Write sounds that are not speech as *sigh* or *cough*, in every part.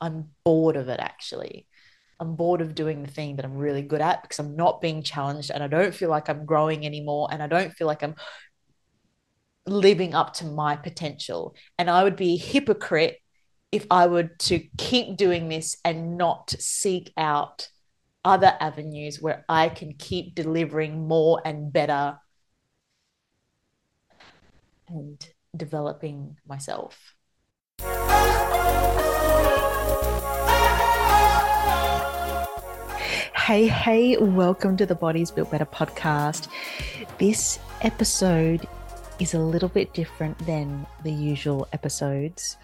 I'm bored of it actually. I'm bored of doing the thing that I'm really good at because I'm not being challenged and I don't feel like I'm growing anymore and I don't feel like I'm living up to my potential. And I would be a hypocrite if I were to keep doing this and not seek out other avenues where I can keep delivering more and better and developing myself. Hey, hey, welcome to the Bodies Built Better podcast. This episode is a little bit different than the usual episodes.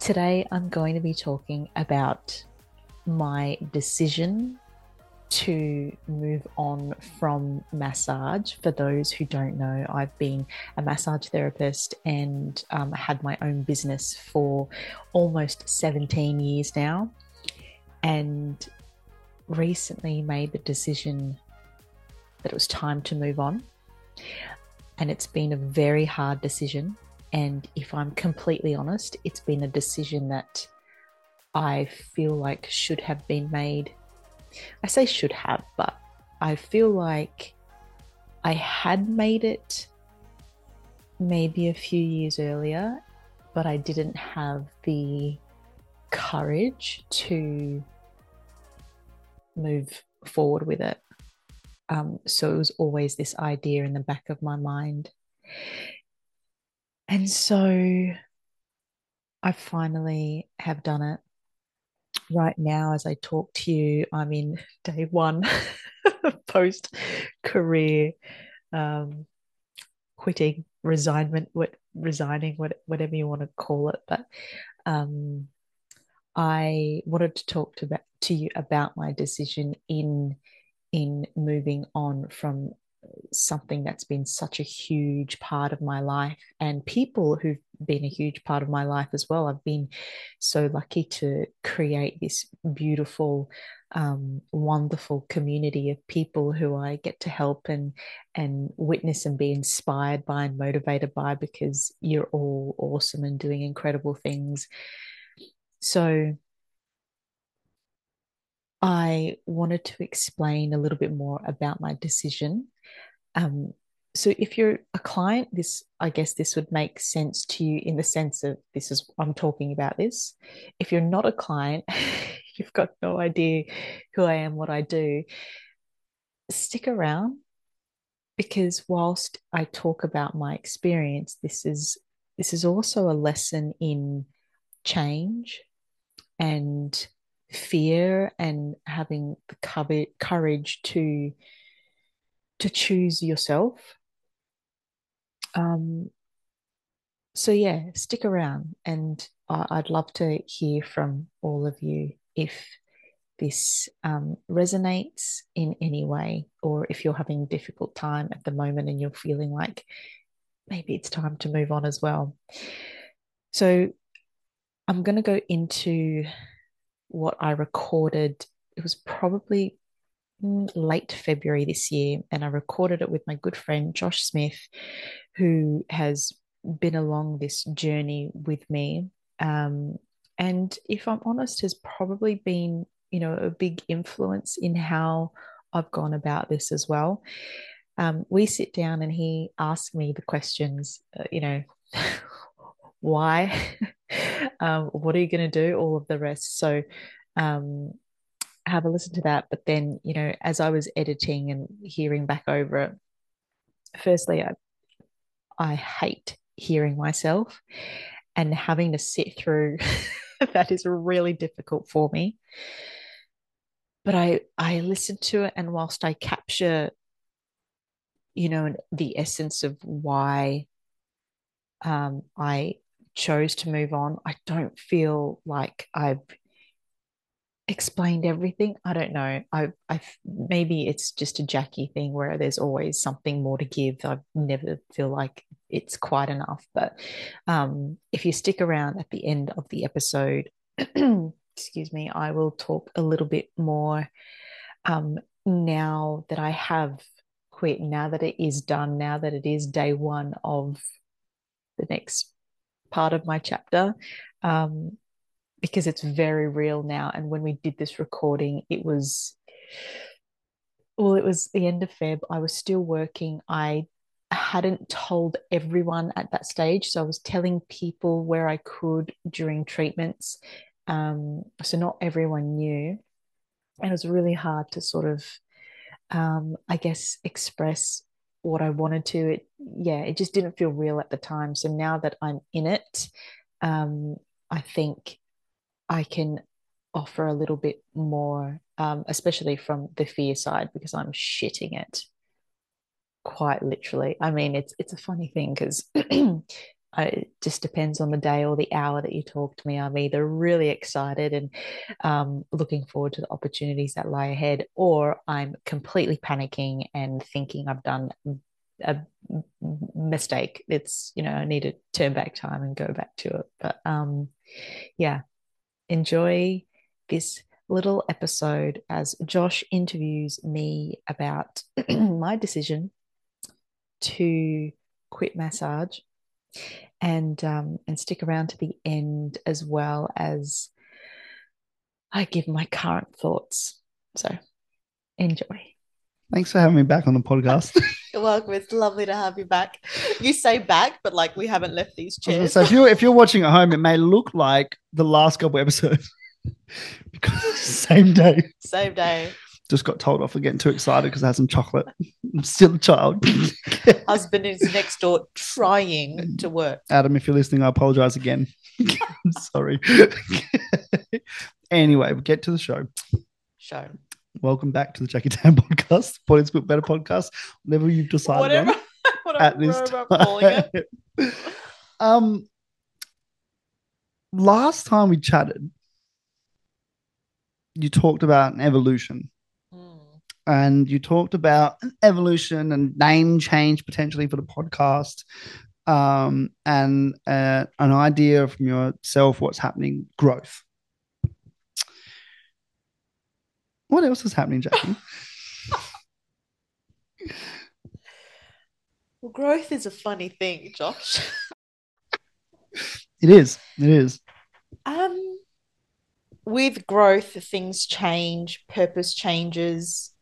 Today, I'm going to be talking about my decision to move on from massage. For those who don't know, I've been a massage therapist and um, had my own business for almost 17 years now. And recently made the decision that it was time to move on. And it's been a very hard decision. And if I'm completely honest, it's been a decision that I feel like should have been made. I say should have, but I feel like I had made it maybe a few years earlier, but I didn't have the courage to move forward with it. Um, so it was always this idea in the back of my mind. And so I finally have done it. Right now, as I talk to you, I'm in day one *laughs* post career um, quitting, resignment, what resigning, what, whatever you want to call it. But um, I wanted to talk to, to you about my decision in in moving on from something that's been such a huge part of my life and people who've been a huge part of my life as well. I've been so lucky to create this beautiful, um, wonderful community of people who I get to help and and witness and be inspired by and motivated by because you're all awesome and doing incredible things. So I wanted to explain a little bit more about my decision. Um, so if you're a client, this I guess this would make sense to you in the sense of this is I'm talking about this. If you're not a client, *laughs* you've got no idea who I am, what I do. Stick around because whilst I talk about my experience, this is this is also a lesson in change and fear and having the courage to to choose yourself. Um so yeah stick around and i'd love to hear from all of you if this um, resonates in any way or if you're having a difficult time at the moment and you're feeling like maybe it's time to move on as well. So i'm going to go into what I recorded. It was probably late February this year, and I recorded it with my good friend Josh Smith, who has been along this journey with me. Um, and if I'm honest, has probably been, you know, a big influence in how I've gone about this as well. Um, we sit down and he asks me the questions, uh, you know, *laughs* why um, what are you going to do all of the rest? So um, have a listen to that but then you know as i was editing and hearing back over it firstly i i hate hearing myself and having to sit through *laughs* that is really difficult for me. But i i listen to it and whilst i capture you know the essence of why um, I chose to move on. I don't feel like I've explained everything. I don't know. I I maybe it's just a Jackie thing where there's always something more to give. I never feel like it's quite enough. But um, if you stick around at the end of the episode, *clears throat* excuse me, I will talk a little bit more um, now that I have quit, now that it is done, now that it is day one of the next part of my chapter um, because it's very real now. And when we did this recording, it was well, it was the end of Feb. I was still working. I hadn't told everyone at that stage. So I was telling people where I could during treatments. Um, so not everyone knew. And it was really hard to sort of, um, I guess, express what I wanted to. It, yeah, it just didn't feel real at the time. So now that I'm in it, um, I think I can offer a little bit more, um, especially from the fear side, because I'm shitting it quite literally. I mean, it's it's a funny thing because *clears throat* it just depends on the day or the hour that you talk to me. I'm either really excited and um, looking forward to the opportunities that lie ahead, or I'm completely panicking and thinking I've done a mistake. It's you know I need to turn back time and go back to it. But um, yeah, enjoy this little episode as Josh interviews me about *clears throat* my decision to quit massage and um, and stick around to the end as well as I give my current thoughts. So enjoy. Thanks for having me back on the podcast. *laughs* You're welcome. It's lovely to have you back. You say back, but like we haven't left these chairs. So if you're if you're watching at home, it may look like the last couple episodes *laughs* because *laughs* same day. Same day just got told off for getting too excited because I had some chocolate. I'm still a child. *laughs* Husband is next door trying to work. Adam, if you're listening, I apologize again. *laughs* Sorry. *laughs* anyway, we get to the show. Show. Welcome back to the Jackie Tann podcast, Bodies Built Better podcast. Whatever you've decided whatever, on whatever at this time. um, last time we chatted, you talked about an evolution and you talked about evolution and name change potentially for the podcast um, and uh, an idea from yourself what's happening growth. What else is happening jackie? *laughs* Well growth is a funny thing josh. It is. It is. Um with growth things change purpose changes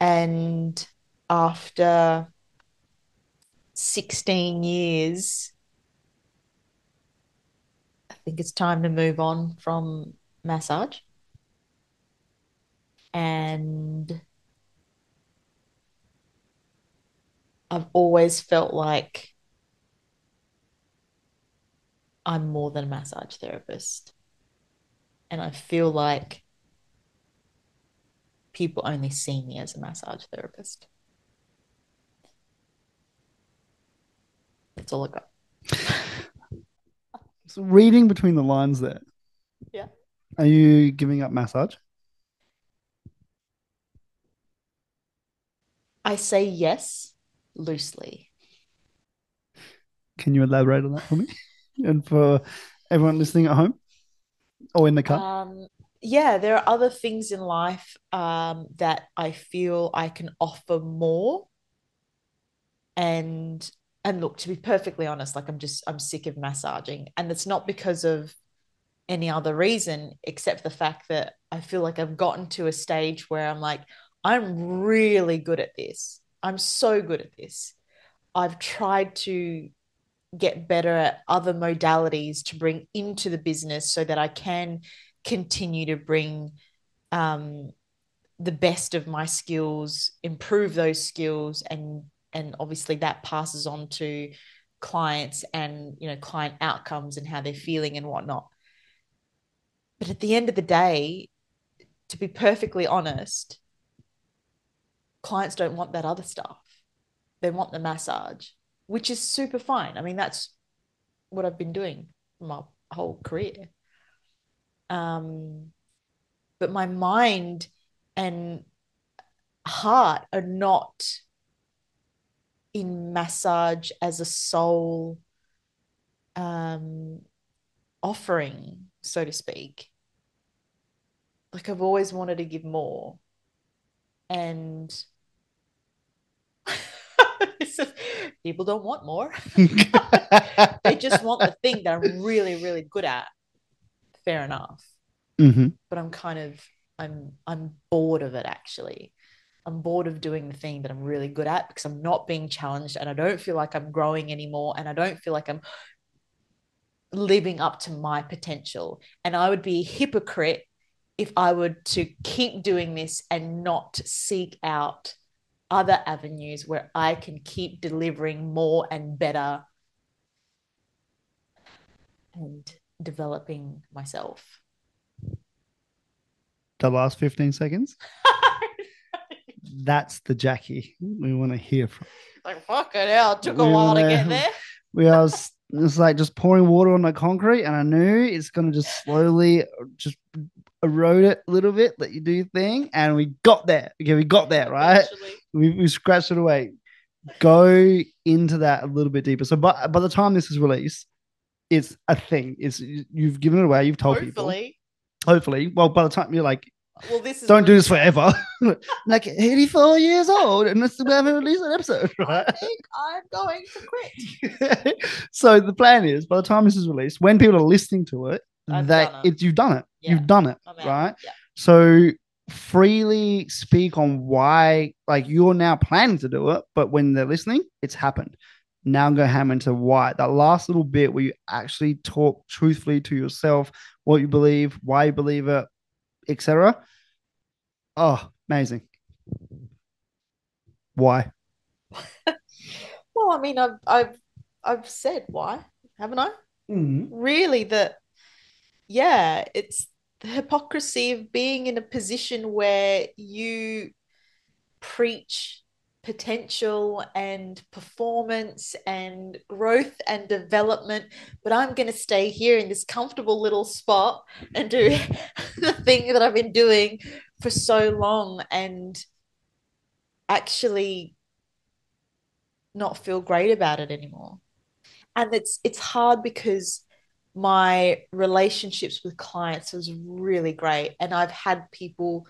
and after 16 years, I think it's time to move on from massage. And I've always felt like I'm more than a massage therapist. And I feel like people only see me as a massage therapist. That's all I got. So reading between the lines there. Yeah. Are you giving up massage? I say yes loosely. Can you elaborate on that for me? *laughs* and for everyone listening at home or in the car? Um, yeah, there are other things in life um, that I feel I can offer more. And and look, to be perfectly honest, like I'm just I'm sick of massaging, and it's not because of any other reason except the fact that I feel like I've gotten to a stage where I'm like, I'm really good at this. I'm so good at this. I've tried to get better at other modalities to bring into the business so that I can continue to bring um, the best of my skills, improve those skills, and and obviously that passes on to clients and you know client outcomes and how they're feeling and whatnot. But at the end of the day, to be perfectly honest, clients don't want that other stuff. They want the massage, which is super fine. I mean, that's what I've been doing my whole career um, but my mind and heart are not in massage as a soul um, offering, so to speak. Like I've always wanted to give more. And *laughs* people don't want more. *laughs* they just want the thing that I'm really, really good at fair enough. hmm But I'm kind of I'm I'm bored of it actually. I'm bored of doing the thing that I'm really good at because I'm not being challenged and I don't feel like I'm growing anymore and I don't feel like I'm living up to my potential. And I would be a hypocrite if I were to keep doing this and not seek out other avenues where I can keep delivering more and better and developing myself. The last 15 seconds. *laughs* That's the Jackie we want to hear from. like fucking hell, it took a while to wanna- get there. We are it's like just pouring water on the concrete, and I knew it's gonna just slowly just erode it a little bit, let you do your thing, and we got there. Okay, we got there, right? We, we scratched it away. Go into that a little bit deeper. So, by, by the time this is released, it's a thing. It's you've given it away. You've told people. Hopefully. Hopefully, well, by the time you're like, Well, this is don't do this forever. *laughs* *laughs* like 84 years old, and still haven't released an episode, *laughs* right? I think I'm going to quit. so the plan is, by the time this is released, when people are listening to it, I've that it. it's you've done it. Yeah. You've done it, right? Yeah. So freely speak on why, like you're now planning to do it, but when they're listening, it's happened. Now go ham into why. That last little bit where you actually talk truthfully to yourself, what you believe, why you believe it, etc. Oh, amazing. Why? *laughs* Well, I mean, I've I've I've said why, haven't I? Mm-hmm. Really, that yeah, it's the hypocrisy of being in a position where you preach potential and performance and growth and development, but I'm going to stay here in this comfortable little spot and do *laughs* the thing that I've been doing for so long and actually not feel great about it anymore. And it's it's hard because my relationships with clients was really great and I've had people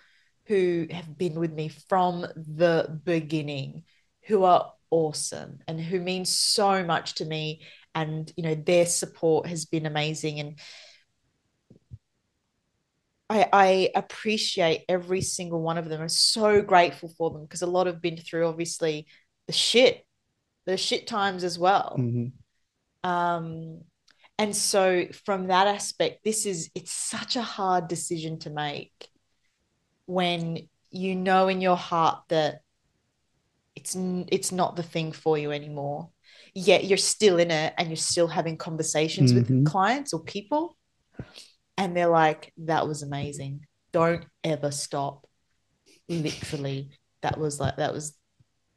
who have been with me from the beginning who are awesome and who mean so much to me and you know their support has been amazing and I, I appreciate every single one of them. I'm so grateful for them because a lot have been through obviously the shit, the shit times as well. Mhm. Um, and so from that aspect, this is it's such a hard decision to make when you know in your heart that it's it's not the thing for you anymore. Yet you're still in it and you're still having conversations Mhm. with clients or people, and they're like, "That was amazing. Don't ever stop." Literally, that was like that was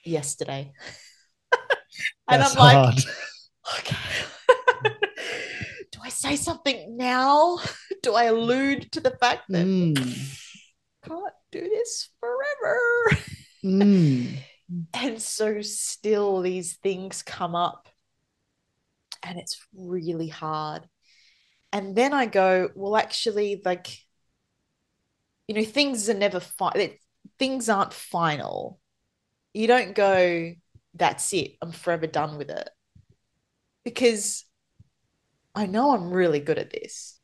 yesterday. *laughs* and That's I'm like, hard. *laughs* okay. *laughs* Do I say something now? Do I allude to the fact that Mm, can't do this forever? mm. *laughs* And so still these things come up and it's really hard. And then I go, well, actually, like, you know, things are never fine. Things aren't final. You don't go, that's it. I'm forever done with it. Because I know I'm really good at this.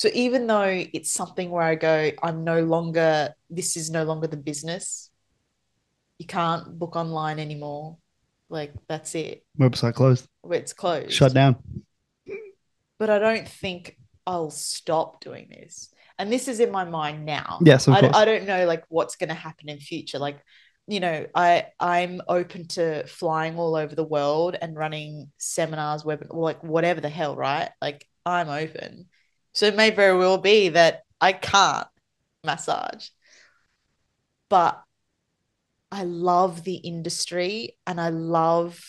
So even though it's something where I go, I'm no longer, this is no longer the business. You can't book online anymore. Like that's it. Website closed. It's closed. Shut down. But I don't think I'll stop doing this. And this is in my mind now. Yes, of I, course. I don't know like what's going to happen in future. Like, you know, I I'm open to flying all over the world and running seminars, web, like whatever the hell, right? Like I'm open. So it may very well be that I can't massage. But I love the industry and I love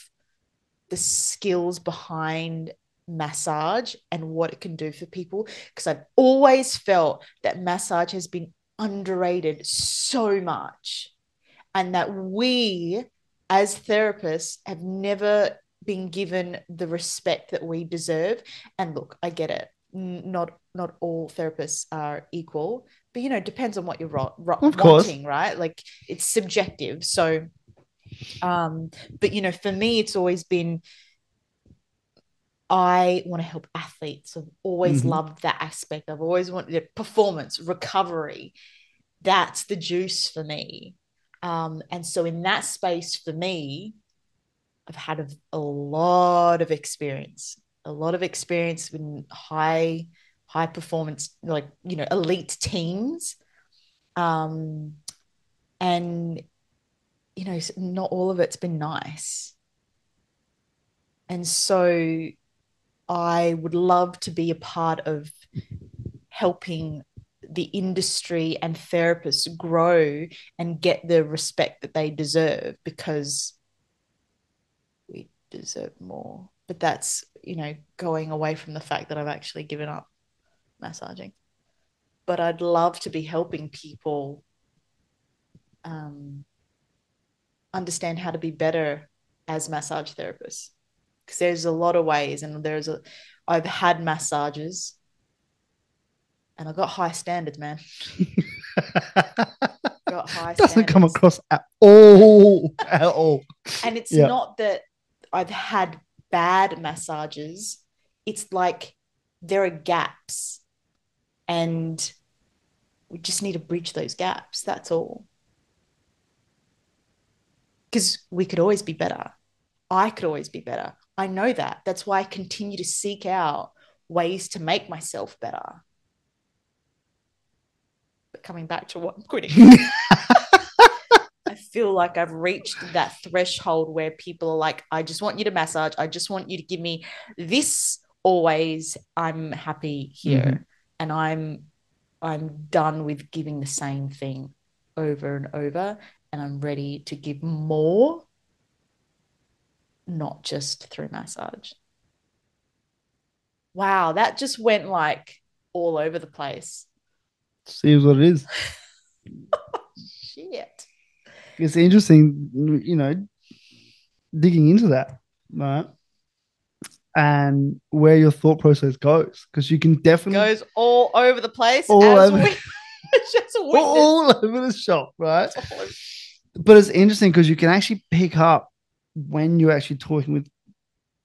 the skills behind massage and what it can do for people because I've always felt that massage has been underrated so much and that we as therapists have never been given the respect that we deserve and look I get it not not all therapists are equal but you know it depends on what you're ro- ro- Of course. wanting right like it's subjective so um but you know for me it's always been I want to help athletes. I've always Mhm. loved that aspect. I've always wanted performance, recovery. That's the juice for me. Um, and so in that space for me, I've had a, a lot of experience, a lot of experience in high, high performance, like you know, elite teams. Um, and you know, not all of it's been nice. And so I would love to be a part of helping the industry and therapists grow and get the respect that they deserve because we deserve more. But that's, you know, going away from the fact that I've actually given up massaging. But I'd love to be helping people um, understand how to be better as massage therapists because there's a lot of ways and there's a i've had massages and i got high standards man *laughs* got high Doesn't come across at all. At all. and it's Yeah. not that i've had bad massages it's like there are gaps and we just need to bridge those gaps that's all. Because we could always be better. I could always be better. I know that. That's why i continue to seek out ways to make myself better. But coming back to what i'm quitting *laughs* I feel like I've reached that threshold where people are like, I just want you to massage. I just want you to give me this always. I'm happy here. Mhm. And I'm I'm done with giving the same thing over and over. And I'm ready to give more, not just through massage. Wow, that just went like all over the place. See what it is. *laughs* Shit. It's interesting, you know, digging into that, right? And where your thought process goes, because you can definitely goes all over the place. All as over. we *laughs* just *laughs* all over the shop, right? But it's interesting because you can actually pick up when you're actually talking with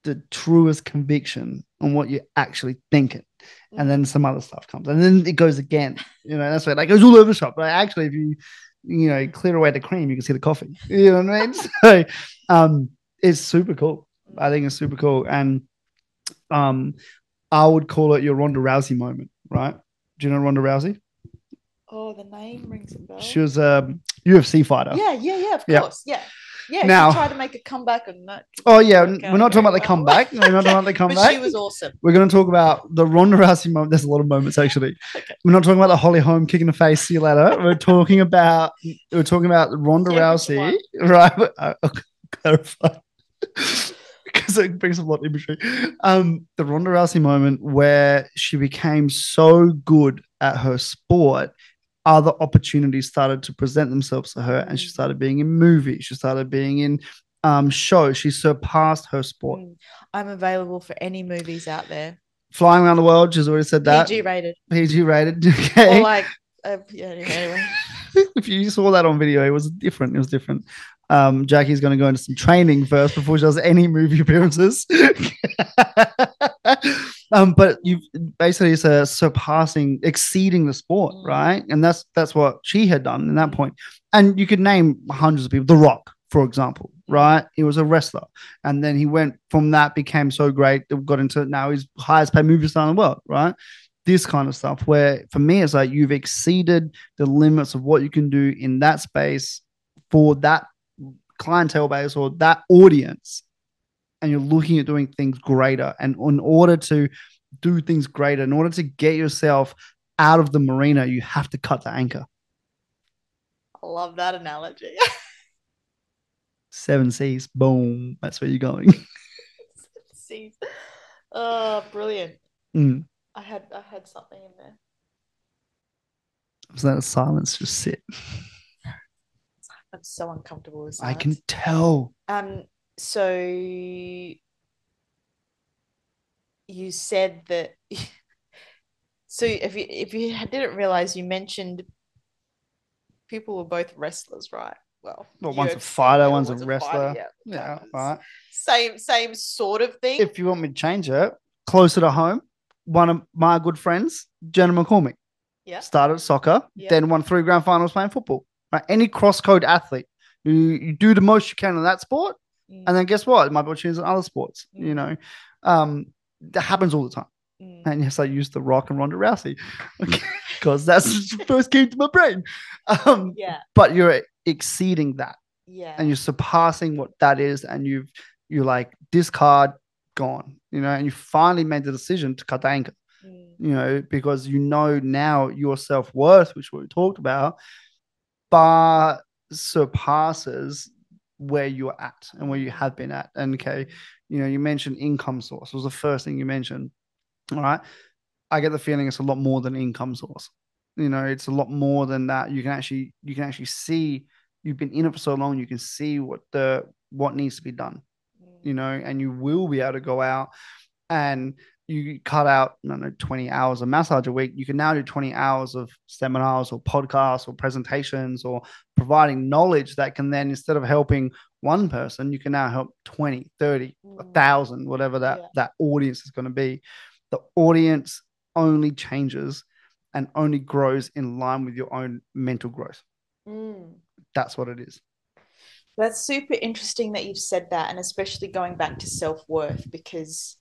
the truest conviction on what you're actually thinking. And mm. then some other stuff comes. And then it goes again. You know, that's why it goes all over the shop. But actually, if you, you know, clear away the cream, you can see the coffee. You know what I mean? *laughs* so um it's super cool. I think it's super cool. And um I would call it your Ronda Rousey moment, right? Do you know Ronda Rousey? Oh, the name rings a bell. She was a UFC fighter. Yeah, yeah, yeah. Of course, yeah, yeah. Now- she tried to make a comeback and that. Oh yeah, we're not talking about the well. comeback. We're not talking about the *laughs* comeback. But she was awesome. We're going to talk about the Ronda Rousey moment. There's a lot of moments actually. *laughs* Okay. We're not talking about the Holly Holm kicking the face. See you later. We're talking about we're talking about Ronda Yeah, Rousey, *laughs* right? Uh, I'll clarify because it brings up a lot of imagery. Um, the Ronda Rousey moment where she became so good at her sport. Other opportunities started to present themselves to her, and she Mm. started being in movies. She started being in um, shows. She surpassed her sport. Mm, I'm available for any movies out there. Flying around the world. She's already said that. PG rated. PG rated. *laughs* Or Okay. like, uh, yeah, anyway. *laughs* if you saw that on video, it was different. It was different. Um, Jackie's going to go into some training first before she does any movie appearances. *laughs* um, but you basically it's a surpassing, exceeding the sport, Mm. right? And that's that's what she had done in that point. And you could name hundreds of people. The Rock, for example, Mm. right? He was a wrestler, and then he went from that became so great that got into now he's highest paid movie star in the world, right? This kind of stuff where for me it's like you've exceeded the limits of what you can do in that space for that clientele base or that audience and you're looking at doing things greater and in order to do things greater in order to get yourself out of the marina you have to cut the anchor I love that analogy. seven seas boom that's where you're going *laughs* See, oh, brilliant. Mm. I had I had something in there. Was that a silence just sit I'm so uncomfortable with i can tell Um, so you said that. *laughs* So if you if you didn't realize, you mentioned people were both wrestlers, right? well, Well, one's a fighter, yeah, one's a fighter, wrestler. yeah, Yeah, right. Same, same sort of thing. If you want me to change it, closer to home, one of my good friends, Jenna McCormick, yeah. started soccer, Yeah. then won three grand finals playing football. Right? Any cross code athlete, you, you do the most you can in that sport, Mm, and then guess what? It might be opportunities in other sports. You Mm. know, um, that happens all the time. mm, And yes, I used the Rock and Ronda Rousey *laughs* because that's *laughs* first came to my brain. Um, yeah, but you're exceeding that, yeah. and you're surpassing what that is, and you've you're like discard gone. You know, and you finally made the decision to cut the anchor. Mm, You know, because you know now your self worth, which we talked about, far surpasses where you're at and where you have been at. And okay, you know, you mentioned income source was the first thing you mentioned. All right. I get the feeling it's a lot more than income source. You know, it's a lot more than that. You can actually you can actually see you've been in it for so long, you can see what the what needs to be done, you know, and you will be able to go out and you cut out, I don't know, 20 hours of massage a week. You can now do 20 hours of seminars or podcasts or presentations or providing knowledge that can then, instead of helping one person, you can now help 20, 30, a Mm. thousand, whatever that, Yeah. that audience is going to be. The audience only changes and only grows in line with your own mental growth. mm. That's what it is. That's super interesting that you've said that, and especially going back to self worth, because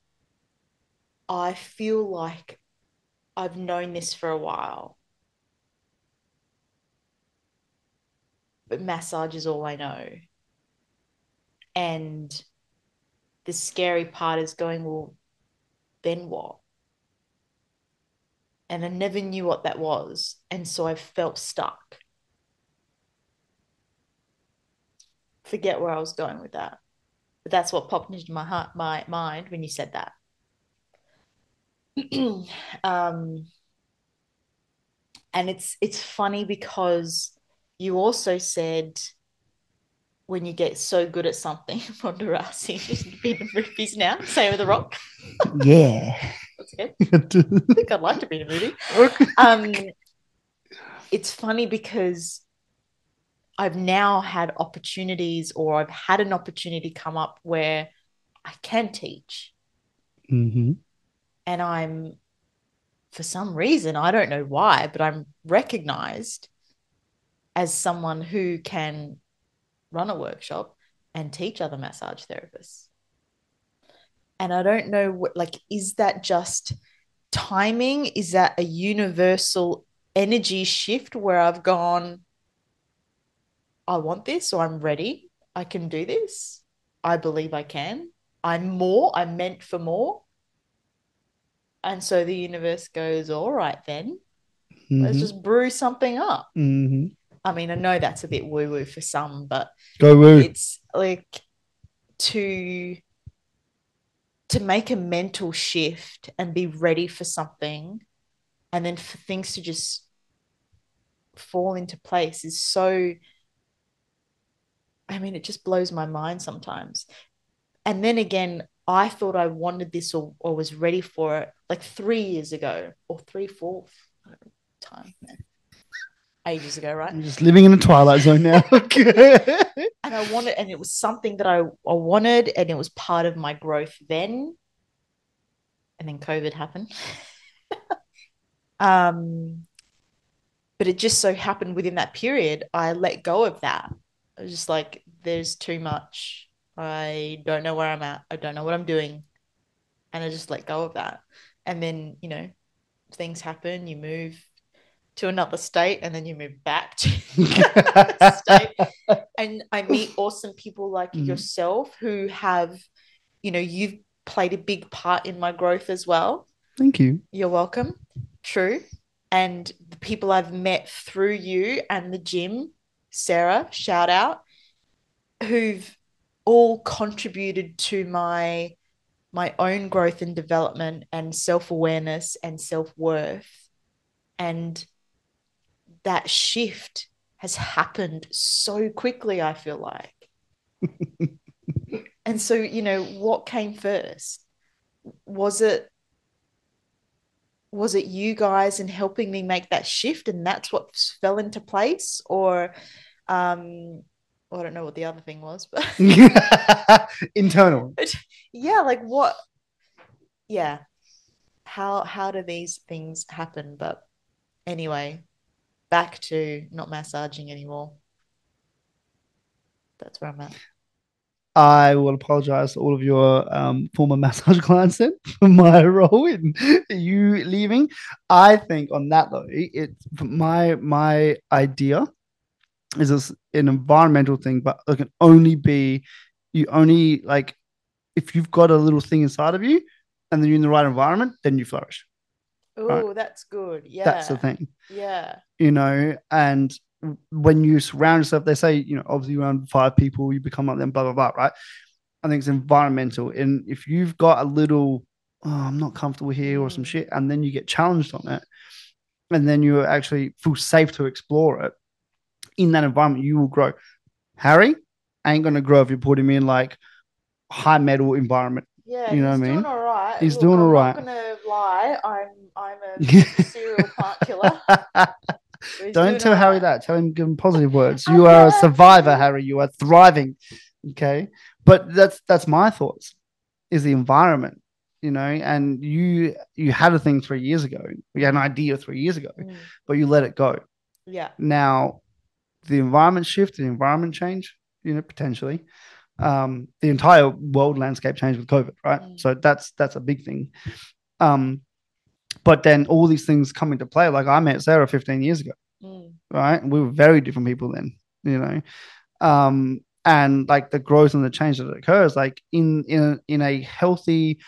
I feel like I've known this for a while. But massage is all I know. And the scary part is going, well, then what? And I never knew what that was. And so I felt stuck. forget where I was going with that. But that's what popped into my heart, my mind when you said that. *clears throat* um, and it's it's funny because you also said when you get so good at something, *laughs* Ronda Rousey just be in movies now. Same with The Rock. Yeah. *laughs* That's good. *laughs* I think I'd like to be in a movie. Um, it's funny because I've now had opportunities, or I've had an opportunity come up where I can teach, hmm and I'm, for some reason, I don't know why, but I'm recognized as someone who can run a workshop and teach other massage therapists. And I don't know what, like, is that just timing? Is that a universal energy shift where I've gone, I want this, or I'm ready. I can do this. I believe I can. I'm more. I'm meant for more. And so the universe goes, all right, then let's just brew something up. hmm I mean, I know that's a bit woo woo for some, but Go woo. it's like to to make a mental shift and be ready for something and then for things to just fall into place is so I mean, it just blows my mind sometimes. And then again, I thought I wanted this or, or was ready for it like three years ago or three, four time, ages ago, right? I'm just living in a twilight zone now. *laughs* and I wanted, and it was something that I, I wanted, and it was part of my growth then. And then COVID happened. *laughs* um, but it just so happened within that period, I let go of that. I was just like, there's too much. I don't know where I'm at. I don't know what I'm doing. And I just let go of that. And then, you know, things happen. You move to another state and then you move back to *laughs* state and I meet awesome people like Mhm. yourself who have, you know, you've played a big part in my growth as well. Thank you. You're welcome. True. And the people I've met through you and the gym, Sarah, shout out, who've all contributed to my my own growth and development and self-awareness and self-worth. And that shift has happened so quickly, I feel like. *laughs* and so, you know, what came first? Was it was it you guys in helping me make that shift and that's what fell into place or um I don't know what the other thing was, but *laughs* internal. *laughs* yeah, like what? Yeah, how how do these things happen? But anyway, back to not massaging anymore. That's where I'm at. I will apologize to all of your um, former *laughs* massage clients then for my role in you leaving. I think on that though, it's my my idea is this an environmental thing, but it can only be you only like if you've got a little thing inside of you and then you're in the right environment, then you flourish. Oh, right? that's good. Yeah. That's the thing. Yeah. You know, and when you surround yourself, they say, you know, obviously around five people, you become like them, blah, blah, blah, right? I think it's environmental. And if you've got a little, oh, I'm not comfortable here or some mm. shit, and then you get challenged on it, and then you actually feel safe to explore it in that environment, you will grow. Harry ain't to grow if you put him in like high metal environment. Yeah, you know what I mean. All right. He's Look, doing all right. I'm not gonna lie. I'm I'm a *laughs* serial plant killer. *laughs* Don't tell Harry that. Tell him, give him positive *laughs* words. You are a survivor, Harry. You are thriving. Okay, but that's that's my thoughts. Is the environment, you know, and you you had a thing three years ago. You had an idea three years ago, mm. but you let it go. Yeah. Now, the environment shift, the environment change, you know, potentially. Um, the entire world landscape changed with COVID, right? Mm. So that's that's a big thing. Um, but then all these things come into play. Like I met Sarah 15 years ago, mm. right? And we were very different people then, you know. Um, and like the growth and the change that occurs, like in in a, in a healthy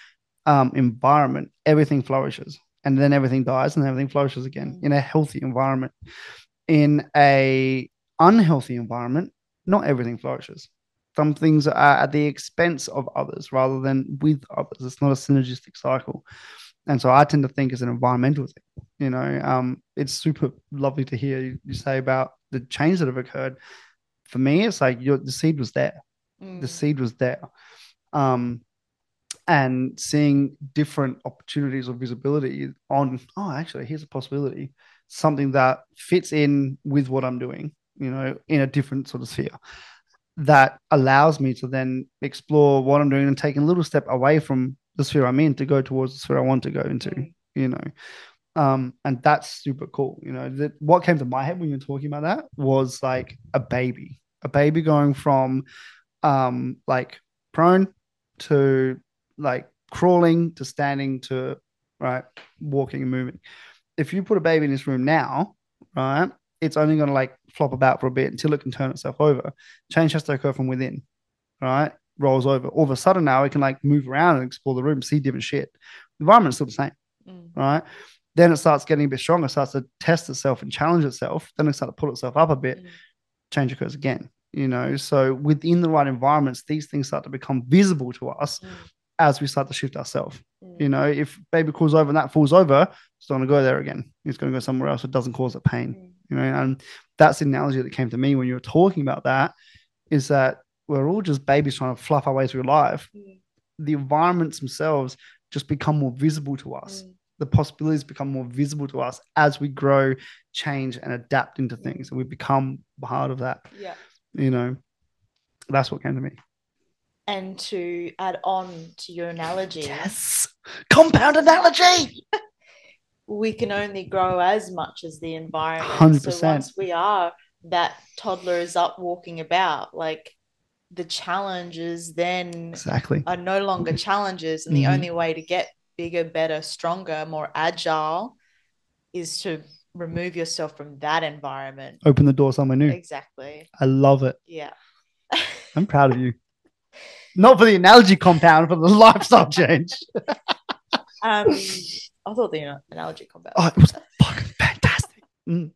um, environment, everything flourishes, and then everything dies, and everything flourishes again. Mm. In a healthy environment, in a unhealthy environment, not everything flourishes. Some things are at the expense of others rather than with others. It's not a synergistic cycle. And so I tend to think as an environmental thing. You know, um, it's super lovely to hear you, you, say about the change that have occurred. For me, it's like your, the seed was there. Mm. The seed was there. Um, and seeing different opportunities or visibility on, oh, actually, here's a possibility, something that fits in with what I'm doing, you know, in a different sort of sphere that allows me to then explore what I'm doing and take a little step away from the sphere I'm in to go towards the sphere I want to go into, mm. you know. Um, and that's super cool. You know, that what came to my head when you were talking about that was like a baby, a baby going from um like prone to like crawling to standing to right walking and moving. If you put a baby in this room now, right, it's only going to like flop about for a bit until it can turn itself over. Change has to occur from within, right? rolls over. All of a sudden now it can like move around and explore the room, see different shit. The environment's still the same, mm. right? Then it starts getting a bit stronger, starts to test itself and challenge itself. Then it starts to pull itself up a bit. Mm. Change occurs again, you know. So within the right environments, these things start to become visible to us mm. as we start to shift ourselves. Mm. You know, if baby crawls over and that falls over, it's not going to go there again. It's going to go somewhere else. It doesn't cause it pain. Mm. You know, and that's the analogy that came to me when you were talking about that. Is that we're all just babies trying to fluff our way through life. Mm. The environments themselves just become more visible to us. Mm. The possibilities become more visible to us as we grow, change, and adapt into things, and we become part of that. Yeah, you know, that's what came to me. And to add on to your analogy, yes, compound analogy. *laughs* we can only grow as much as the environment. Hundred percent. So once we are that toddler is up walking about, like the challenges then exactly. are no longer challenges and mm-hmm. the only way to get bigger better stronger more agile is to remove yourself from that environment. Open the door somewhere new. Exactly. I love it. Yeah. *laughs* I'm proud of you. Not for the analogy compound for the *laughs* lifestyle change. *laughs* Um i thought the analogy compound oh it was fucking fantastic mm.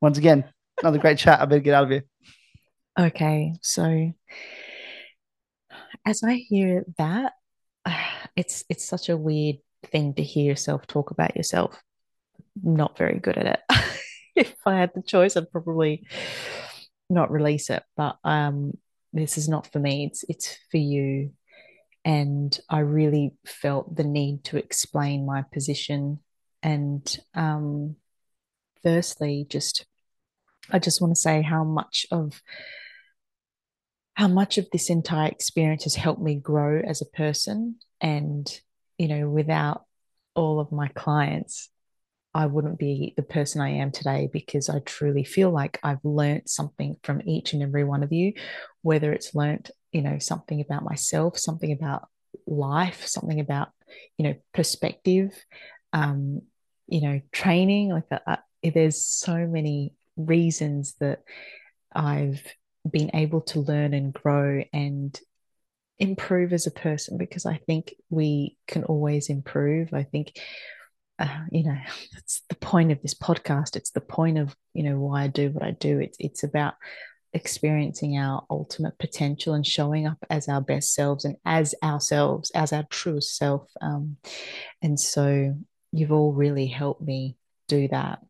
once again another great chat i better get out of here Okay, so as I hear that, *sighs* it's it's such a weird thing to hear yourself talk about yourself. Not very good at it. *laughs* if I had the choice, I'd probably not release it. But um, this is not for me. It's it's for you. And I really felt the need to explain my position. And um, firstly, just I just want to say how much of how much of this entire experience has helped me grow as a person. And, you know, without all of my clients, I wouldn't be the person I am today because I truly feel like I've learned something from each and every one of you, whether it's learned, you know, something about myself, something about life, something about, you know, perspective, um, you know, training. Like uh, uh there's so many reasons that I've been able to learn and grow and improve as a person because I think we can always improve. I think, uh, you know, *laughs* it's the point of this podcast. It's the point of, you know, why I do what I do. It's, it's about experiencing our ultimate potential and showing up as our best selves and as ourselves, as our truest self. Um, and so you've all really helped me do that.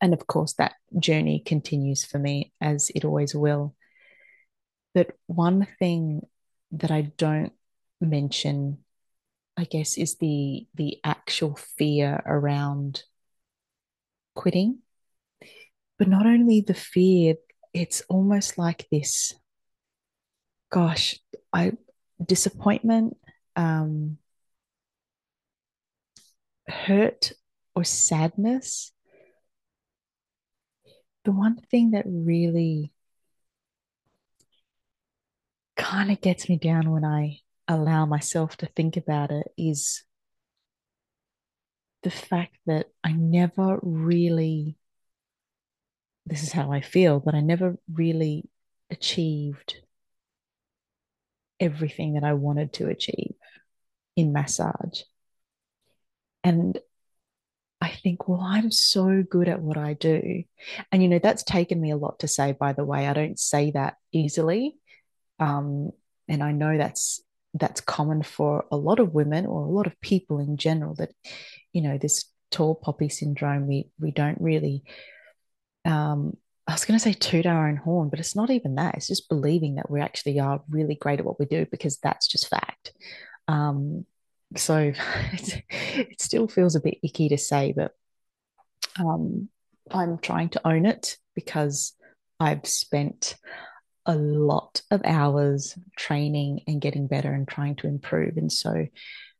And of course, that journey continues for me as it always will. But one thing that I don't mention, I guess, is the the actual fear around quitting. But not only the fear, it's almost like this, gosh, I disappointment, um, hurt or sadness. The one thing that really kind of gets me down when I allow myself to think about it is the fact that I never really, this is how I feel, but I never really achieved everything that I wanted to achieve in massage. And I think, well, I'm so good at what I do. And, you know, that's taken me a lot to say, by the way. I don't say that easily. Um, and I know that's that's common for a lot of women or a lot of people in general that, you know, this tall poppy syndrome, we we don't really um I was going to say toot our own horn, but it's not even that. It's just believing that we actually are really great at what we do because that's just fact. Um, so *laughs* it still feels a bit icky to say, but um, I'm trying to own it because I've spent a lot of hours training and getting better and trying to improve. And so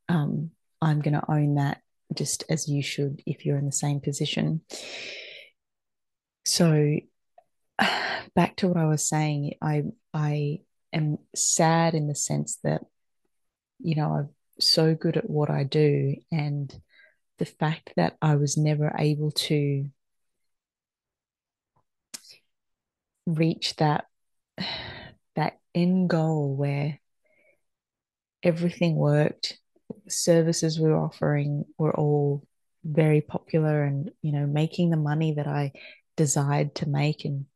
um, I'm going to own that just as you should if you're in the same position. So *sighs* back to what I was saying, I I am sad in the sense that you know I'm so good at what I do. And the fact that I was never able to reach that *sighs* that end goal where everything worked services we were offering were all very popular and you know making the money that i desired to make and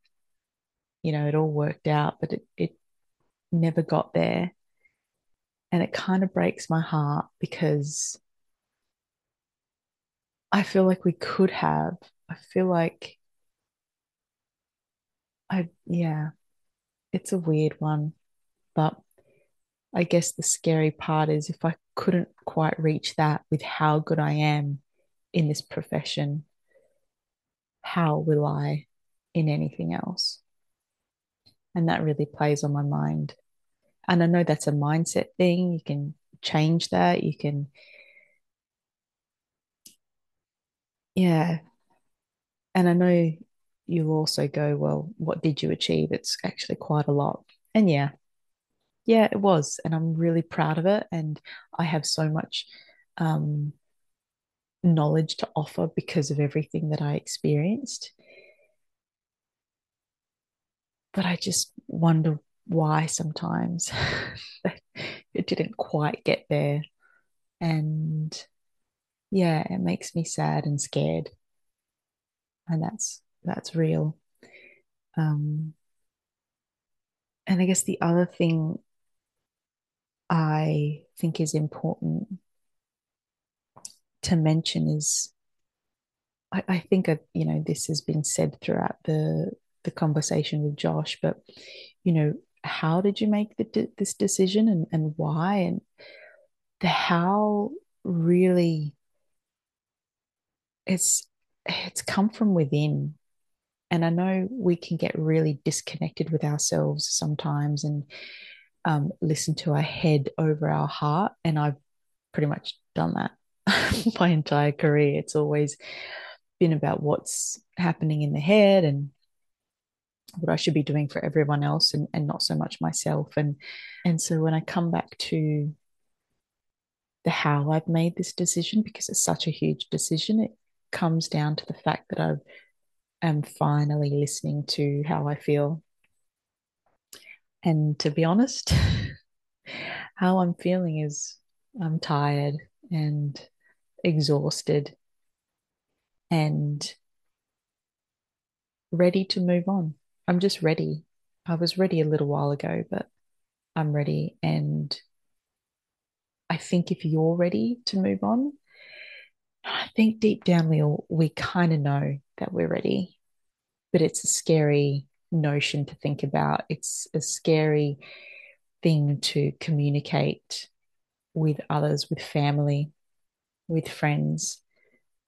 you know it all worked out but it, it never got there and it kind of breaks my heart because I feel like we could have. I feel like I, yeah, it's a weird one. But I guess the scary part is if I couldn't quite reach that with how good I am in this profession, how will I in anything else? And that really plays on my mind. And I know that's a mindset thing. You can change that. You can, yeah. And I know you'll also go, well, what did you achieve? It's actually quite a lot. And yeah, yeah, it was. And I'm really proud of it. And I have so much um, knowledge to offer because of everything that I experienced. But I just wonder why sometimes *laughs* it didn't quite get there. And yeah, it makes me sad and scared. And that's that's real. Um, and I guess the other thing I think is important to mention is I, I think you know this has been said throughout the the conversation with Josh, but you know how did you make the, this decision and, and why? And the how really it's it's come from within. And I know we can get really disconnected with ourselves sometimes and um, listen to our head over our heart. And I've pretty much done that *laughs* my entire career. It's always been about what's happening in the head and what I should be doing for everyone else and, and not so much myself. And and so when I come back to the how I've made this decision, because it's such a huge decision, it comes down to the fact that I am finally listening to how I feel. And to be honest, *laughs* how I'm feeling is I'm tired and exhausted and ready to move on. I'm just ready. I was ready a little while ago, but I'm ready. And I think if you're ready to move on, I think deep down we all we kind of know that we're ready, but it's a scary notion to think about. It's a scary thing to communicate with others, with family, with friends.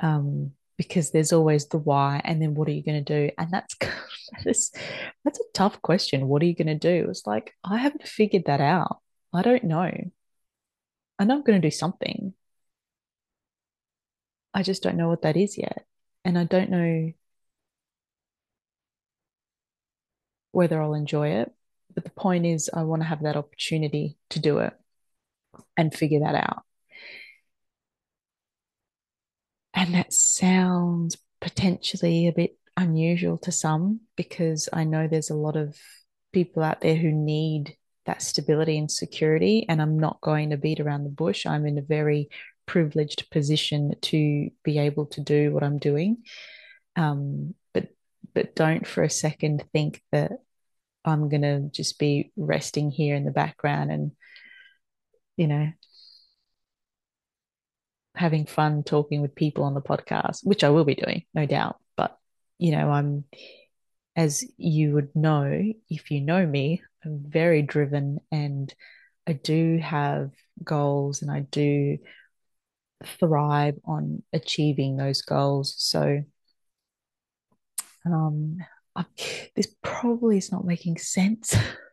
Um, because there's always the why and then what are you going to do? And that's *laughs* that's that's a tough question. What are you going to do? It's like i haven't figured that out. I don't know. I know i'm going to do something. I just don't know what that is yet. And i don't know whether i'll enjoy it. But the point is i want to have that opportunity to do it and figure that out And that sounds potentially a bit unusual to some because I know there's a lot of people out there who need that stability and security. And I'm not going to beat around the bush. I'm in a very privileged position to be able to do what I'm doing. Um, but but don't for a second think that I'm gonna just be resting here in the background and you know having fun talking with people on the podcast, which I will be doing, no doubt. But, you know, I'm, as you would know, if you know me, I'm very driven and I do have goals and I do thrive on achieving those goals. So, um, I, this probably is not making sense. *laughs*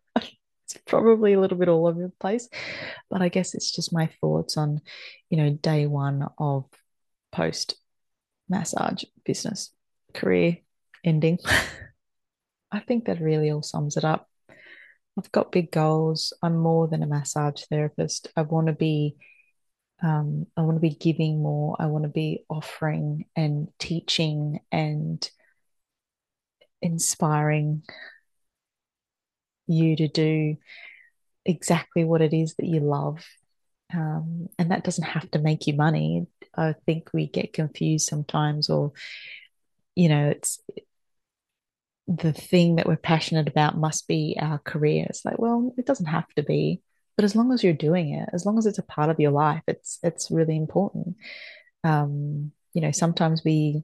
probably a little bit all over the place, but I guess it's just my thoughts on, you know, day one of post massage business career ending. *laughs* I think that really all sums it up. I've got big goals. I'm more than a massage therapist. I want to be um, I want to be giving more. I want to be offering and teaching and inspiring you to do exactly what it is that you love. Um, and that doesn't have to make you money. I think we get confused sometimes, or, you know, it's the thing that we're passionate about must be our career. It's like, well, it doesn't have to be, but as long as you're doing it, as long as it's a part of your life, it's it's really important. Um, you know, sometimes we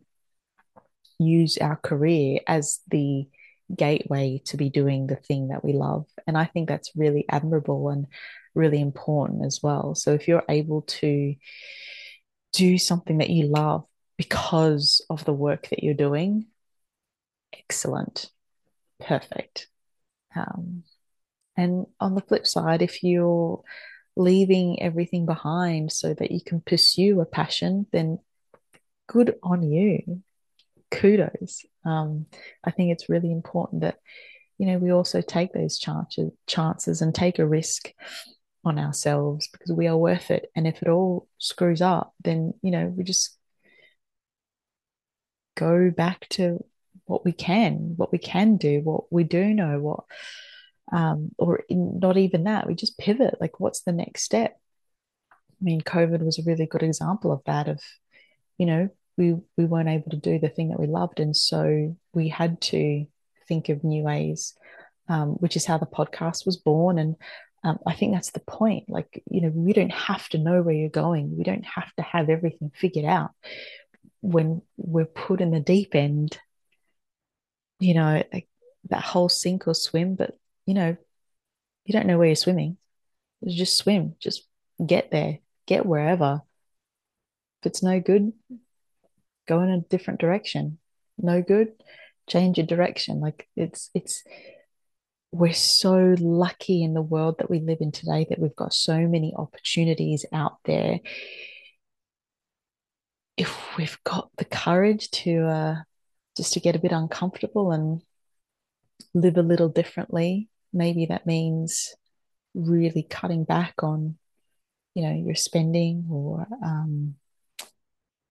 use our career as the gateway to be doing the thing that we love. And I think that's really admirable and really important as well. So if you're able to do something that you love because of the work that you're doing, excellent, perfect. Um, and on the flip side, if you're leaving everything behind so that you can pursue a passion, then good on you kudos. Um, I think it's really important that you know we also take those chances chances and take a risk on ourselves because we are worth it. And if it all screws up, then you know we just go back to what we can, what we can do, what we do know, what um, or in, not even that. We just pivot. Like, what's the next step? I mean, COVID was a really good example of that. Of you know, we we weren't able to do the thing that we loved, and so we had to think of new ways, um, which is how the podcast was born. And um, I think that's the point. Like you know, we don't have to know where you're going. We don't have to have everything figured out. When we're put in the deep end, you know, like that whole sink or swim, but you know, you don't know where you're swimming. Just swim. Just get there. Get wherever. If it's no good, go in a different direction. No good, change your direction. Like it's it's we're so lucky in the world that we live in today that we've got so many opportunities out there. If we've got the courage to uh, just to get a bit uncomfortable and live a little differently, maybe that means really cutting back on, you know, your spending or um,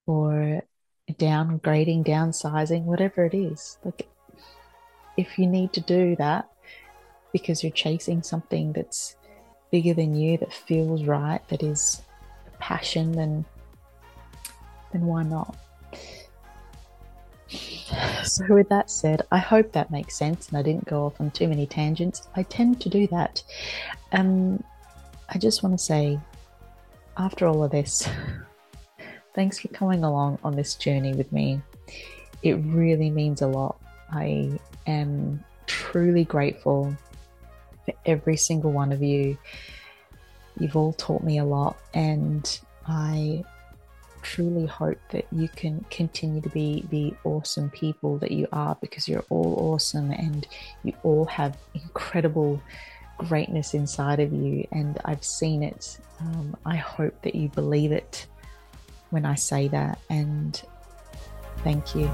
or downgrading, downsizing, whatever it is. Like, if you need to do that because you're chasing something that's bigger than you, that feels right, that is a passion, then then why not? *sighs* So, with that said, I hope that makes sense and I didn't go off on too many tangents. I tend to do that. Um, I just want to say, after all of this, *laughs* thanks for coming along on this journey with me. It really means a lot. I am truly grateful for every single one of you. You've all taught me a lot, and I truly hope that you can continue to be the awesome people that you are because you're all awesome and you all have incredible greatness inside of you. And I've seen it. Um, I hope that you believe it when I say that. And thank you.